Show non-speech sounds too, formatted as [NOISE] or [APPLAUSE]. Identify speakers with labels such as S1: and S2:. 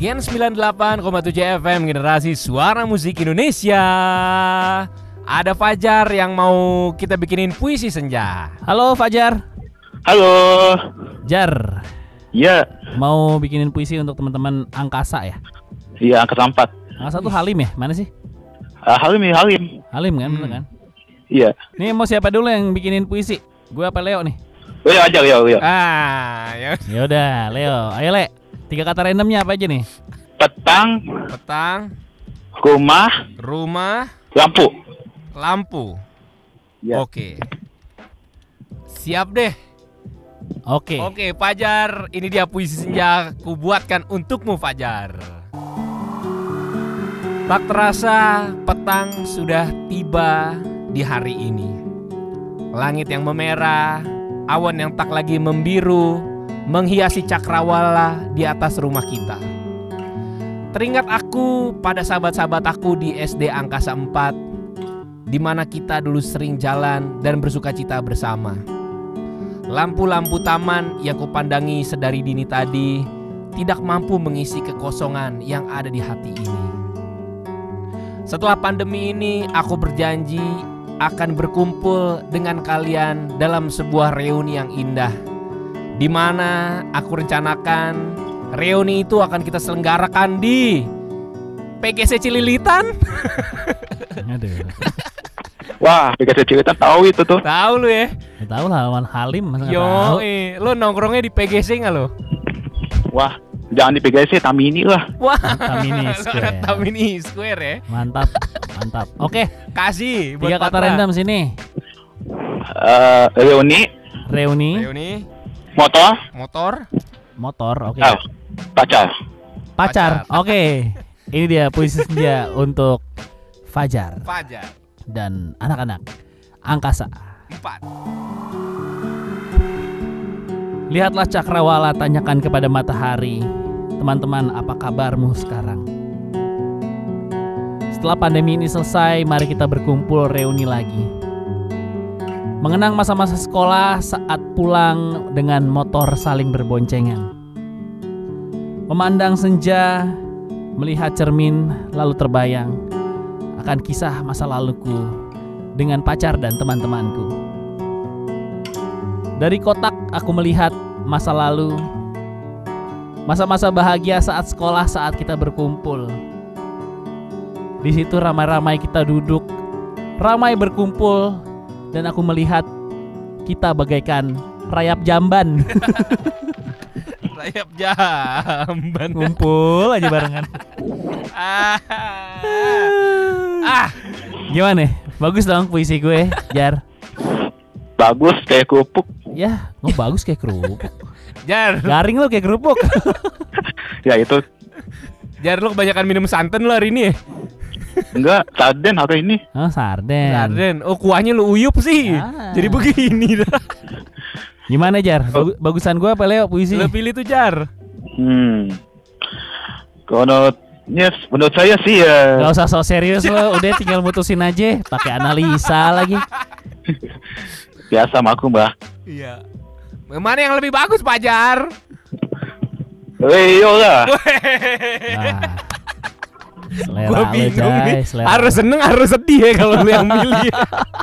S1: Gen 98,7 FM Generasi Suara Musik Indonesia Ada Fajar yang mau kita bikinin puisi senja
S2: Halo Fajar.
S3: Halo.
S2: Jar,
S3: Iya,
S2: mau bikinin puisi untuk teman-teman angkasa ya?
S3: iya angkat empat.
S2: Angkasa tuh Halim ya? Mana sih?
S3: Ah, Halim ya, Halim.
S2: Halim kan,
S1: Hmm.
S2: bener kan?
S3: Iya.
S2: Nih mau siapa dulu yang bikinin puisi? Gue apa Leo nih?
S3: Oh ya aja ya, ya.
S1: Ah, ya
S2: Ya udah, Leo. Ayo Le. Tiga kata randomnya apa aja nih?
S3: Petang,
S1: Petang,
S3: rumah,
S1: rumah,
S3: lampu.
S1: lampu
S3: Ya.
S1: Oke Siap deh
S2: Oke.
S1: Oke Fajar Ini dia puisi senja Ku buatkan untukmu Fajar Tak terasa petang sudah tiba di hari ini Langit yang memerah Awan yang tak lagi membiru Menghiasi cakrawala di atas rumah kita Teringat aku pada sahabat-sahabat aku di SD Angkasa 4 di mana kita dulu sering jalan dan bersuka cita bersama. Lampu-lampu taman yang kupandangi sedari dini tadi tidak mampu mengisi kekosongan yang ada di hati ini. Setelah pandemi ini, aku berjanji akan berkumpul dengan kalian dalam sebuah reuni yang indah. Di mana aku rencanakan reuni itu akan kita selenggarakan di PGC Cililitan. [LAUGHS]
S2: Aduh.
S3: Wah, dikasih cerita tahu itu tuh.
S1: Tahu lu ya?
S2: Ya tahu lah lawan Halim masa tahu?
S1: Yo, eh, lu nongkrongnya di PGC nggak lo?
S3: Wah, jangan di PGC, Tamini lah.
S1: Wah,
S2: Tamini [LAUGHS] Square.
S1: Tamini Square ya.
S2: Mantap, mantap. Oke,
S1: Kasih buat
S2: tiga kata
S1: Patra.
S2: random sini.
S3: Eh, reuni,
S2: Reuni,
S1: Reuni,
S3: motor,
S1: motor,
S2: motor, oke.
S3: ah, pacar.
S2: Pacar, oke. Ini dia puisi [LAUGHS] dia untuk Fajar
S1: Fajar.
S2: dan anak-anak angkasa.
S1: Empat.
S2: Lihatlah cakrawala tanyakan kepada matahari Teman-teman apa kabarmu sekarang Setelah pandemi ini selesai Mari kita berkumpul reuni lagi Mengenang masa-masa sekolah saat pulang dengan motor saling berboncengan. Memandang senja Melihat cermin lalu terbayang Akan kisah masa laluku Dengan pacar dan teman-temanku. Dari kotak aku melihat masa lalu Masa-masa bahagia saat sekolah saat kita berkumpul. Di situ ramai-ramai kita duduk Ramai berkumpul Dan aku melihat kita bagaikan rayap jamban [LAUGHS]
S1: Rayap jamban.
S2: Ngumpul aja barengan
S1: ah. ah.
S2: Gimana? Bagus dong puisi gue, Jar
S3: Bagus kayak kerupuk.
S2: Ya, oh bagus kayak kerupuk
S1: Jar,
S2: Garing lo kayak kerupuk [LAUGHS]
S3: Ya itu
S1: Jar lu kebanyakan minum santan lo hari ini ya?
S3: Enggak sarden hari ini.
S2: Oh sarden
S1: Sarden. Oh, kuahnya lu uyup sih.
S2: Ah.
S1: Jadi begini dah.
S2: Gimana Jar? Bagu- bagusan gue apa Leo puisi?
S1: Lu pilih tuh Jar.
S3: Hmm. Kalau yes, menurut saya sih ya
S2: Gak usah so serius lo, udah tinggal mutusin aja, pakai analisa lagi.
S3: biasa sama aku mbak.
S1: Iya. Mana yang lebih bagus, Pajar?
S3: Rio lah.
S2: Nah, selera
S1: Gua bingung nih.
S2: selera.
S1: Harus seneng, harus sedih ya kalau lu yang milih. [LAUGHS]